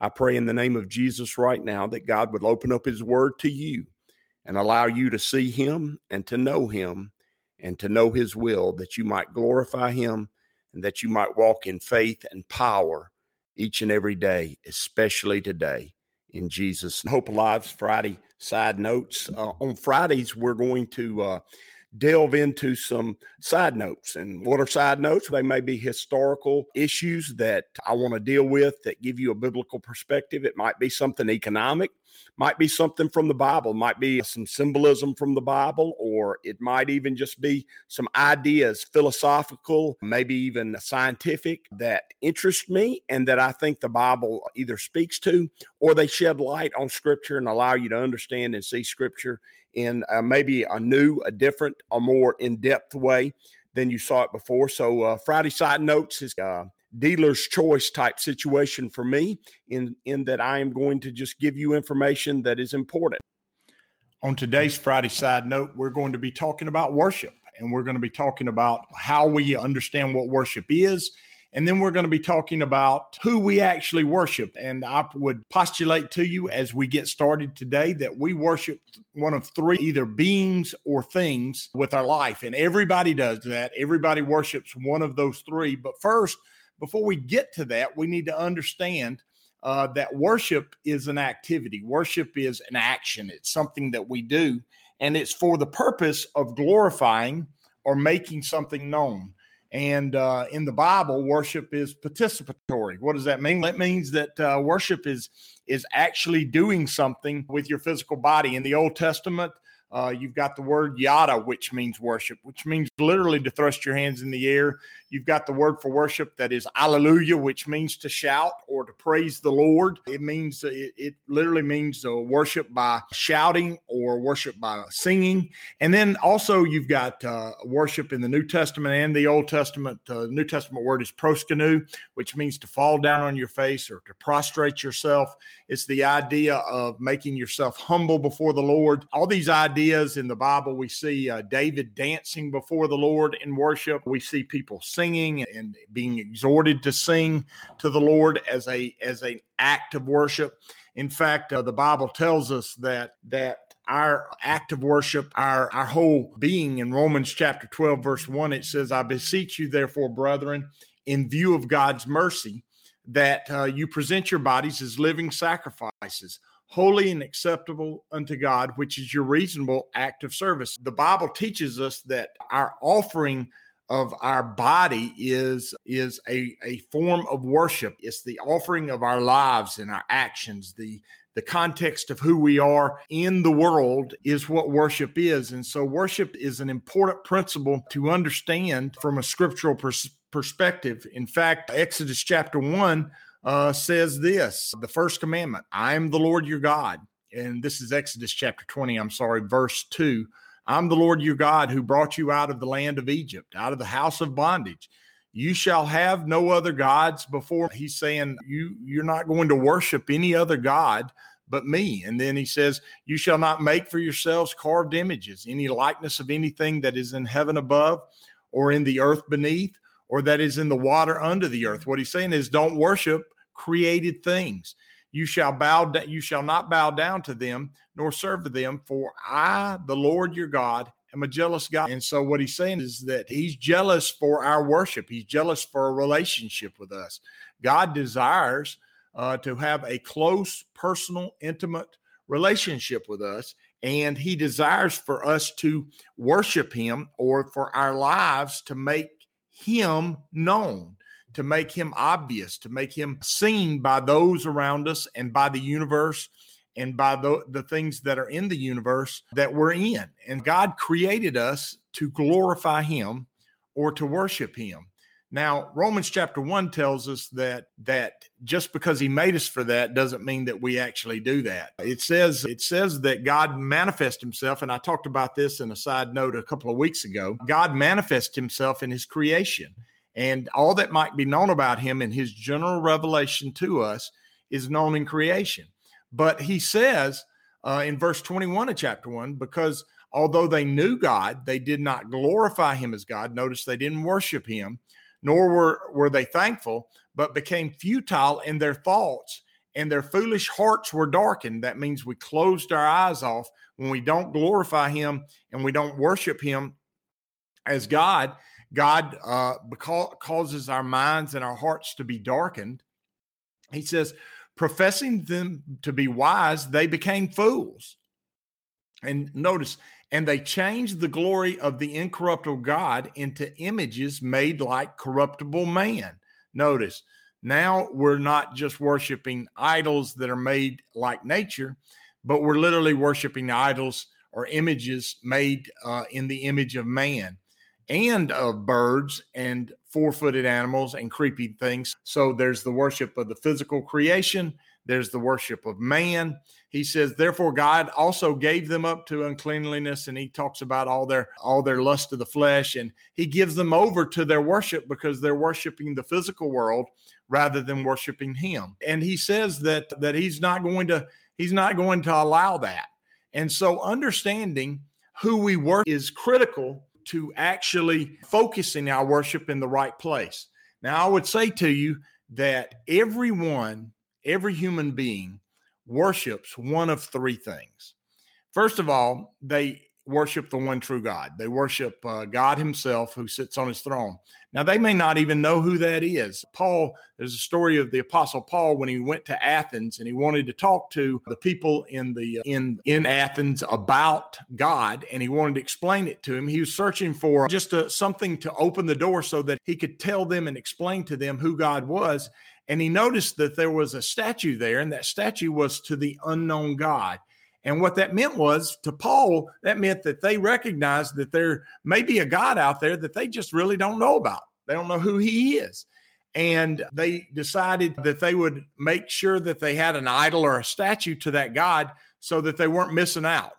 I pray in the name of Jesus right now that God would open up his word to you and allow you to see him and to know him and to know his will, that you might glorify him and that you might walk in faith and power each and every day, especially today. In Jesus' Hope Alive's Friday side notes. Uh, on Fridays, we're going to uh, delve into some side notes. And what are side notes? They may be historical issues that I want to deal with that give you a biblical perspective. It might be something economic, might be something from the Bible, might be some symbolism from the Bible, or it might even just be some ideas, philosophical, maybe even scientific, that interest me and that I think the Bible either speaks to or they shed light on Scripture and allow you to understand and see Scripture in uh, maybe a new, a different, a more in depth way than you saw it before. So, uh, Friday Side Notes is uh, dealer's choice type situation for me, in, in that I am going to just give you information that is important. On today's Friday Side Note, we're going to be talking about worship and we're going to be talking about how we understand what worship is and then we're going to be talking about who we actually worship. And I would postulate to you as we get started today that we worship one of three either beings or things with our life. And everybody does that. Everybody worships one of those three. But first, before we get to that, we need to understand uh, that worship is an activity, worship is an action, it's something that we do. And it's for the purpose of glorifying or making something known. And uh, in the Bible, worship is participatory. What does that mean? That means that uh, worship is is actually doing something with your physical body. In the Old Testament, uh, you've got the word yada, which means worship, which means literally to thrust your hands in the air. You've got the word for worship that is alleluia, which means to shout or to praise the Lord. It means, it, it literally means uh, worship by shouting or worship by singing. And then also you've got uh, worship in the New Testament and the Old Testament. Uh, New Testament word is proskenu, which means to fall down on your face or to prostrate yourself. It's the idea of making yourself humble before the Lord. All these ideas in the Bible, we see uh, David dancing before the Lord in worship. We see people singing singing and being exhorted to sing to the Lord as a as an act of worship. In fact, uh, the Bible tells us that that our act of worship, our our whole being in Romans chapter 12 verse 1 it says I beseech you therefore brethren in view of God's mercy that uh, you present your bodies as living sacrifices holy and acceptable unto God, which is your reasonable act of service. The Bible teaches us that our offering of our body is is a, a form of worship. It's the offering of our lives and our actions. The the context of who we are in the world is what worship is. And so worship is an important principle to understand from a scriptural pers- perspective. In fact exodus chapter 1 uh, says this the first commandment i am the lord your god. And this is exodus chapter 20 i'm sorry verse 2 I'm the Lord your God who brought you out of the land of Egypt, out of the house of bondage. You shall have no other gods before. He's saying you you're not going to worship any other god but me. And then he says, You shall not make for yourselves carved images, any likeness of anything that is in heaven above, or in the earth beneath, or that is in the water under the earth. What he's saying is, don't worship created things. You shall bow you shall not bow down to them nor serve them, for I, the Lord your God, am a jealous God. And so what he's saying is that he's jealous for our worship. He's jealous for a relationship with us. God desires uh, to have a close, personal, intimate relationship with us. And he desires for us to worship him or for our lives to make him known to make him obvious, to make him seen by those around us and by the universe and by the, the things that are in the universe that we're in. And God created us to glorify him or to worship him. Now, Romans chapter 1 tells us that that just because he made us for that doesn't mean that we actually do that. It says it says that God manifests himself and I talked about this in a side note a couple of weeks ago. God manifests himself in his creation. And all that might be known about him and his general revelation to us is known in creation. But he says uh, in verse 21 of chapter 1 because although they knew God, they did not glorify him as God. Notice they didn't worship him nor were, were they thankful, but became futile in their thoughts, and their foolish hearts were darkened. That means we closed our eyes off when we don't glorify Him and we don't worship Him as God. God uh, causes our minds and our hearts to be darkened. He says, professing them to be wise, they became fools. And notice, and they changed the glory of the incorruptible God into images made like corruptible man. Notice, now we're not just worshiping idols that are made like nature, but we're literally worshiping idols or images made uh, in the image of man and of birds and four footed animals and creepy things. So there's the worship of the physical creation, there's the worship of man, he says therefore god also gave them up to uncleanliness and he talks about all their all their lust of the flesh and he gives them over to their worship because they're worshiping the physical world rather than worshiping him. And he says that that he's not going to he's not going to allow that. And so understanding who we work is critical to actually focusing our worship in the right place now i would say to you that everyone every human being worships one of three things. First of all, they worship the one true God. They worship uh, God Himself who sits on His throne. Now, they may not even know who that is. Paul, there's a story of the Apostle Paul when he went to Athens and he wanted to talk to the people in the in in Athens about God, and he wanted to explain it to him. He was searching for just a, something to open the door so that he could tell them and explain to them who God was. And he noticed that there was a statue there, and that statue was to the unknown God. And what that meant was to Paul, that meant that they recognized that there may be a God out there that they just really don't know about. They don't know who he is. And they decided that they would make sure that they had an idol or a statue to that God so that they weren't missing out.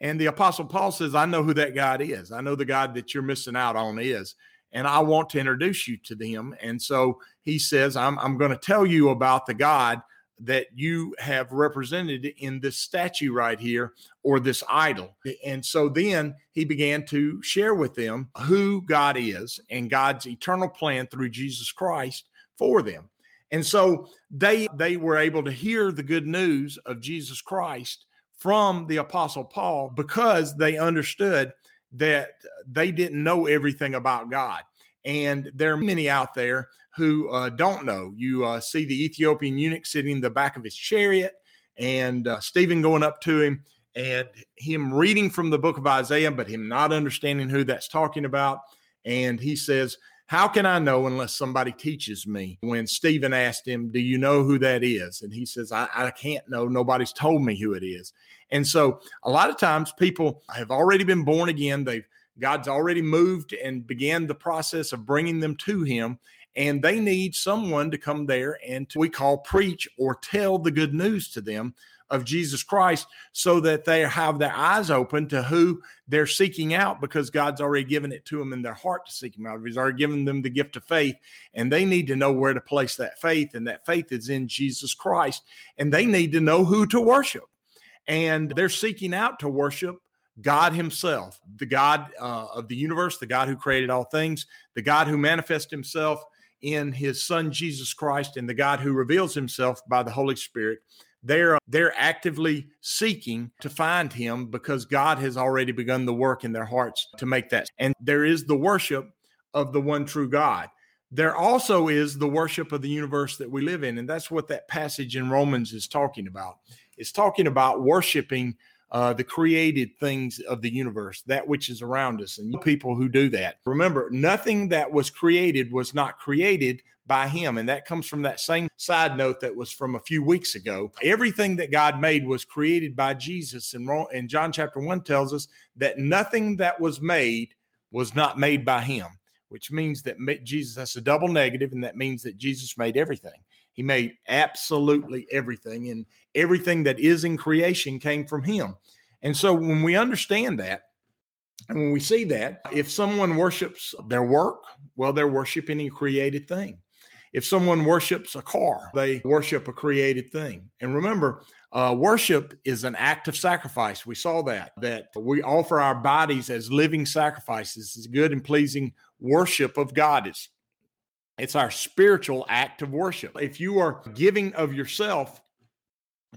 And the Apostle Paul says, I know who that God is. I know the God that you're missing out on is and I want to introduce you to them. And so he says, I'm, I'm going to tell you about the God that you have represented in this statue right here or this idol. And so then he began to share with them who God is and God's eternal plan through Jesus Christ for them. And so they they were able to hear the good news of Jesus Christ from the apostle Paul because they understood that they didn't know everything about God. And there are many out there who uh, don't know. You uh, see the Ethiopian eunuch sitting in the back of his chariot, and uh, Stephen going up to him and him reading from the book of Isaiah, but him not understanding who that's talking about. And he says, How can I know unless somebody teaches me? When Stephen asked him, Do you know who that is? And he says, I, I can't know. Nobody's told me who it is. And so a lot of times people have already been born again. They've God's already moved and began the process of bringing them to Him. And they need someone to come there and to, we call preach or tell the good news to them of Jesus Christ so that they have their eyes open to who they're seeking out because God's already given it to them in their heart to seek Him out. He's already given them the gift of faith, and they need to know where to place that faith, and that faith is in Jesus Christ, and they need to know who to worship and they're seeking out to worship God Himself, the God uh, of the universe, the God who created all things, the God who manifests Himself in His Son Jesus Christ, and the God who reveals Himself by the Holy Spirit. They're they're actively seeking to find Him because God has already begun the work in their hearts to make that. And there is the worship of the one true God. There also is the worship of the universe that we live in, and that's what that passage in Romans is talking about. It's talking about worshiping uh, the created things of the universe, that which is around us, and people who do that. Remember, nothing that was created was not created by him. And that comes from that same side note that was from a few weeks ago. Everything that God made was created by Jesus. And, and John chapter 1 tells us that nothing that was made was not made by him. which means that Jesus, that's a double negative, and that means that Jesus made everything. He made absolutely everything, and everything that is in creation came from him. And so when we understand that, and when we see that, if someone worships their work, well, they're worshiping a created thing. If someone worships a car, they worship a created thing. And remember, uh, worship is an act of sacrifice. We saw that, that we offer our bodies as living sacrifices, is good and pleasing worship of God. It's, it's our spiritual act of worship. If you are giving of yourself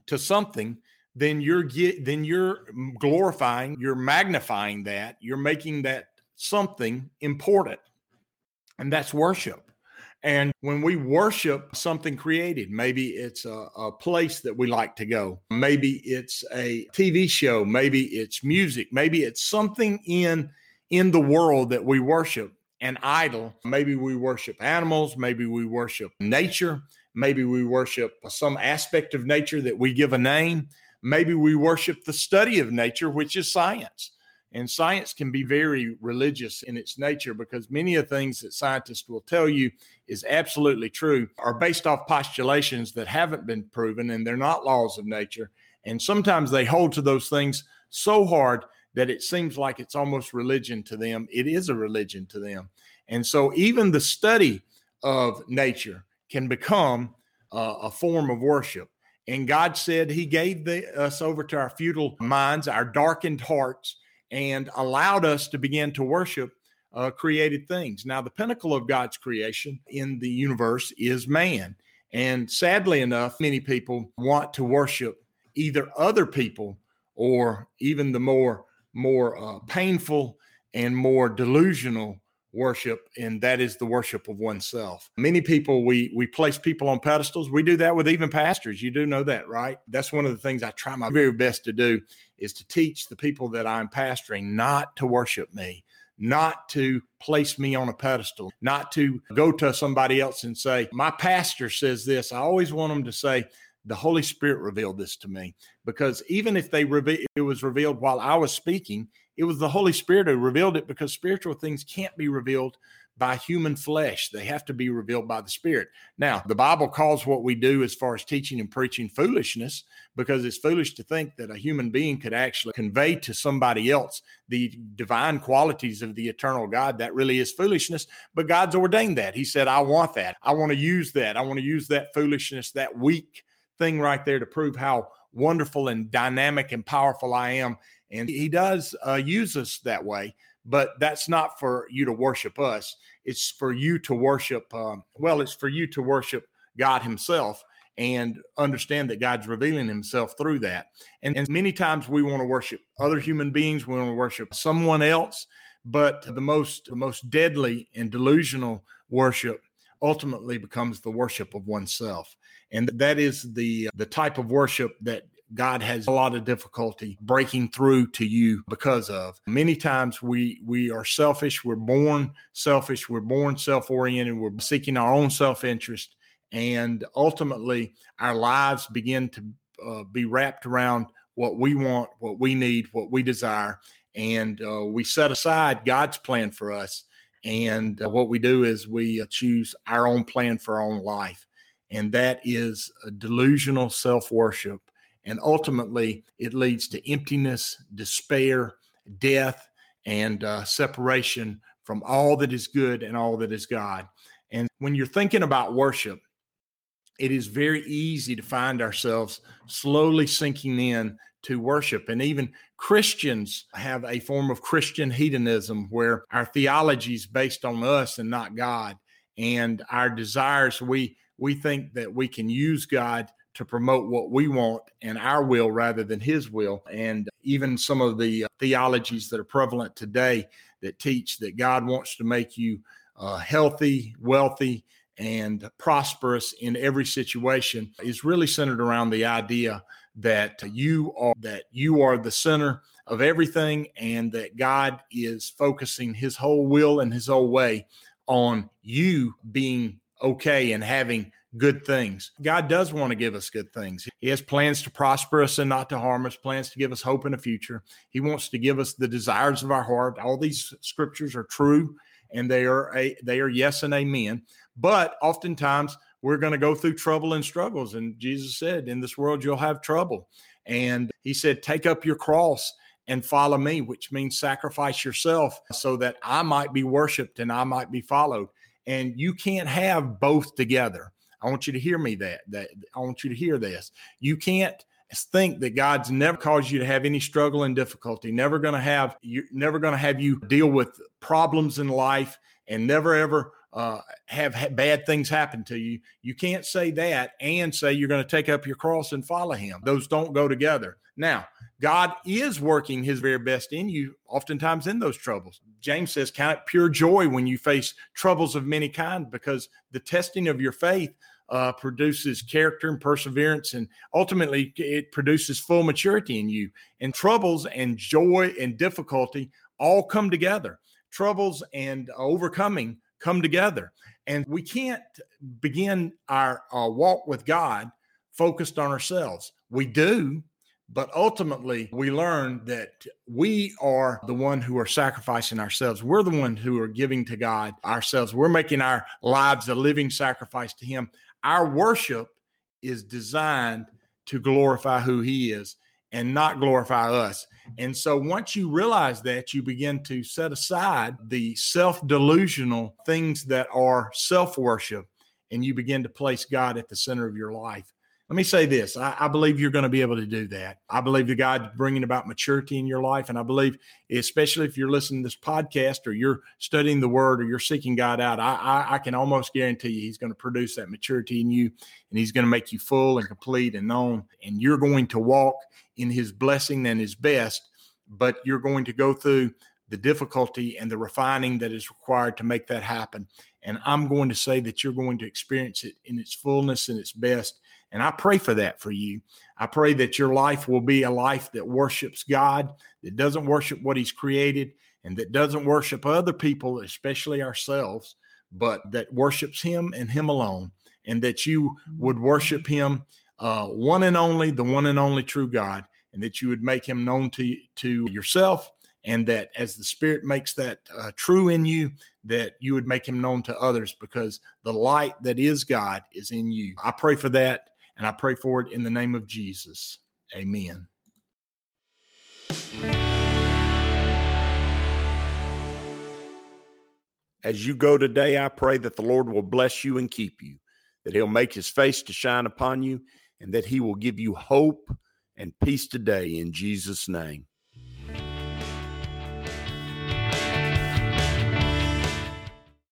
to something, then you're get, then you're glorifying, you're magnifying that, you're making that something important. And that's worship. And when we worship something created, maybe it's a, a, place that we like to go, maybe it's a TV show, maybe it's music, maybe it's something in in the world that we worship, an idol. Maybe we worship animals, maybe we worship nature, maybe we worship some aspect of nature that we give a name, maybe we worship the study of nature, which is science. And science can be very religious in its nature because many of the things that scientists will tell you is absolutely true are based off postulations that haven't been proven and they're not laws of nature. And sometimes they hold to those things so hard that it seems like it's almost religion to them. It is a religion to them. And so even the study of nature can become uh, a form of worship. And God said He gave the, us over to our futile minds, our darkened hearts, and allowed us to begin to worship uh, created things. Now, the pinnacle of God's creation in the universe is man. And sadly enough, many people want to worship either other people or even the more more uh, painful and more delusional worship and that is the worship of oneself. Many people we we place people on pedestals. We do that with even pastors. You do know that right? That's one of the things i try my very best to do is to teach the people that i'm pastoring not to worship me not to place me on a pedestal not to go to somebody else and say my pastor says this. I always want them to say the holy spirit revealed this to me because even if they reve- it was revealed while i was speaking it was the Holy Spirit who revealed it because spiritual things can't be revealed by human flesh. They have to be revealed by the Spirit. Now, the Bible calls what we do as far as teaching and preaching foolishness because it's foolish to think that a human being could actually convey to somebody else the divine qualities of the eternal God. That really is foolishness, but God's ordained that. He said, I want that. I want to use that. I want to use that foolishness, that weak thing right there to prove how wonderful and dynamic and powerful I am and he does uh, use us that way, but that's not for you to worship us. It's for you to worship, um, well, it's for you to worship God Himself and understand that God's revealing Himself through that. And, and many times we want to worship other human beings, we want to worship someone else, but the most the most deadly and delusional worship ultimately becomes the worship of oneself and that is the the type of worship that God has a lot of difficulty breaking through to you because of. Many times we we are selfish, we're born selfish, we're born self-oriented, we're seeking our own self-interest and ultimately our lives begin to uh, be wrapped around what we want, what we need, what we desire and uh, we set aside God's plan for us and uh, what we do is we uh, choose our own plan for our own life and that is delusional self-worship and ultimately, it leads to emptiness, despair, death, and uh, separation from all that is good and all that is God. And when you're thinking about worship, it is very easy to find ourselves slowly sinking in to worship. And even Christians have a form of Christian hedonism where our theology is based on us and not God. And our desires, we we think that we can use God to promote what we want and our will rather than his will. And even some of the uh, theologies that are prevalent today that teach that God wants to make you uh, healthy, wealthy, and prosperous in every situation is really centered around the idea that you are that you are the center of everything and that God is focusing his whole will and his whole way on you being okay and having good things. God does want to give us good things. He has plans to prosper us and not to harm us, plans to give us hope in the future. He wants to give us the desires of our heart. All these scriptures are true and they are a they are yes and amen. But oftentimes we're going to go through trouble and struggles. And Jesus said, In this world, you'll have trouble. And he said, Take up your cross and follow me, which means sacrifice yourself so that I might be worshiped and I might be followed. And you can't have both together. I want you to hear me that that I want you to hear this. You can't think that God's never caused you to have any struggle and difficulty, never going to have you never going to have you deal with problems in life and never ever uh, have, have bad things happen to you. You can't say that and say you're going to take up your cross and follow him. Those don't go together. Now, God is working his very best in you, oftentimes in those troubles. James says, Count it pure joy when you face troubles of many kinds, because the testing of your faith uh, produces character and perseverance, and ultimately it produces full maturity in you. And troubles and joy and difficulty all come together. Troubles and overcoming come together. And we can't begin our, our walk with God focused on ourselves. We do, but ultimately we learn that we are the one who are sacrificing ourselves. We're the one who are giving to God ourselves. We're making our lives a living sacrifice to Him. Our worship is designed to glorify who He is and not glorify us. And so once you realize that, you begin to set aside the self delusional things that are self worship and you begin to place God at the center of your life. Let me say this I, I believe you're going to be able to do that. I believe that God's bringing about maturity in your life. And I believe, especially if you're listening to this podcast or you're studying the word or you're seeking God out, I, I, I can almost guarantee you He's going to produce that maturity in you and He's going to make you full and complete and known. And you're going to walk in his blessing and his best, but you're going to go through the difficulty and the refining that is required to make that happen. And I'm going to say that you're going to experience it in its fullness and its best. And I pray for that for you. I pray that your life will be a life that worships God, that doesn't worship what He's created, and that doesn't worship other people, especially ourselves, but that worships Him and Him alone. And that you would worship Him uh, one and only, the one and only true God, and that you would make him known to, to yourself, and that as the Spirit makes that uh, true in you, that you would make him known to others because the light that is God is in you. I pray for that, and I pray for it in the name of Jesus. Amen. As you go today, I pray that the Lord will bless you and keep you, that he'll make his face to shine upon you and that he will give you hope and peace today in Jesus' name.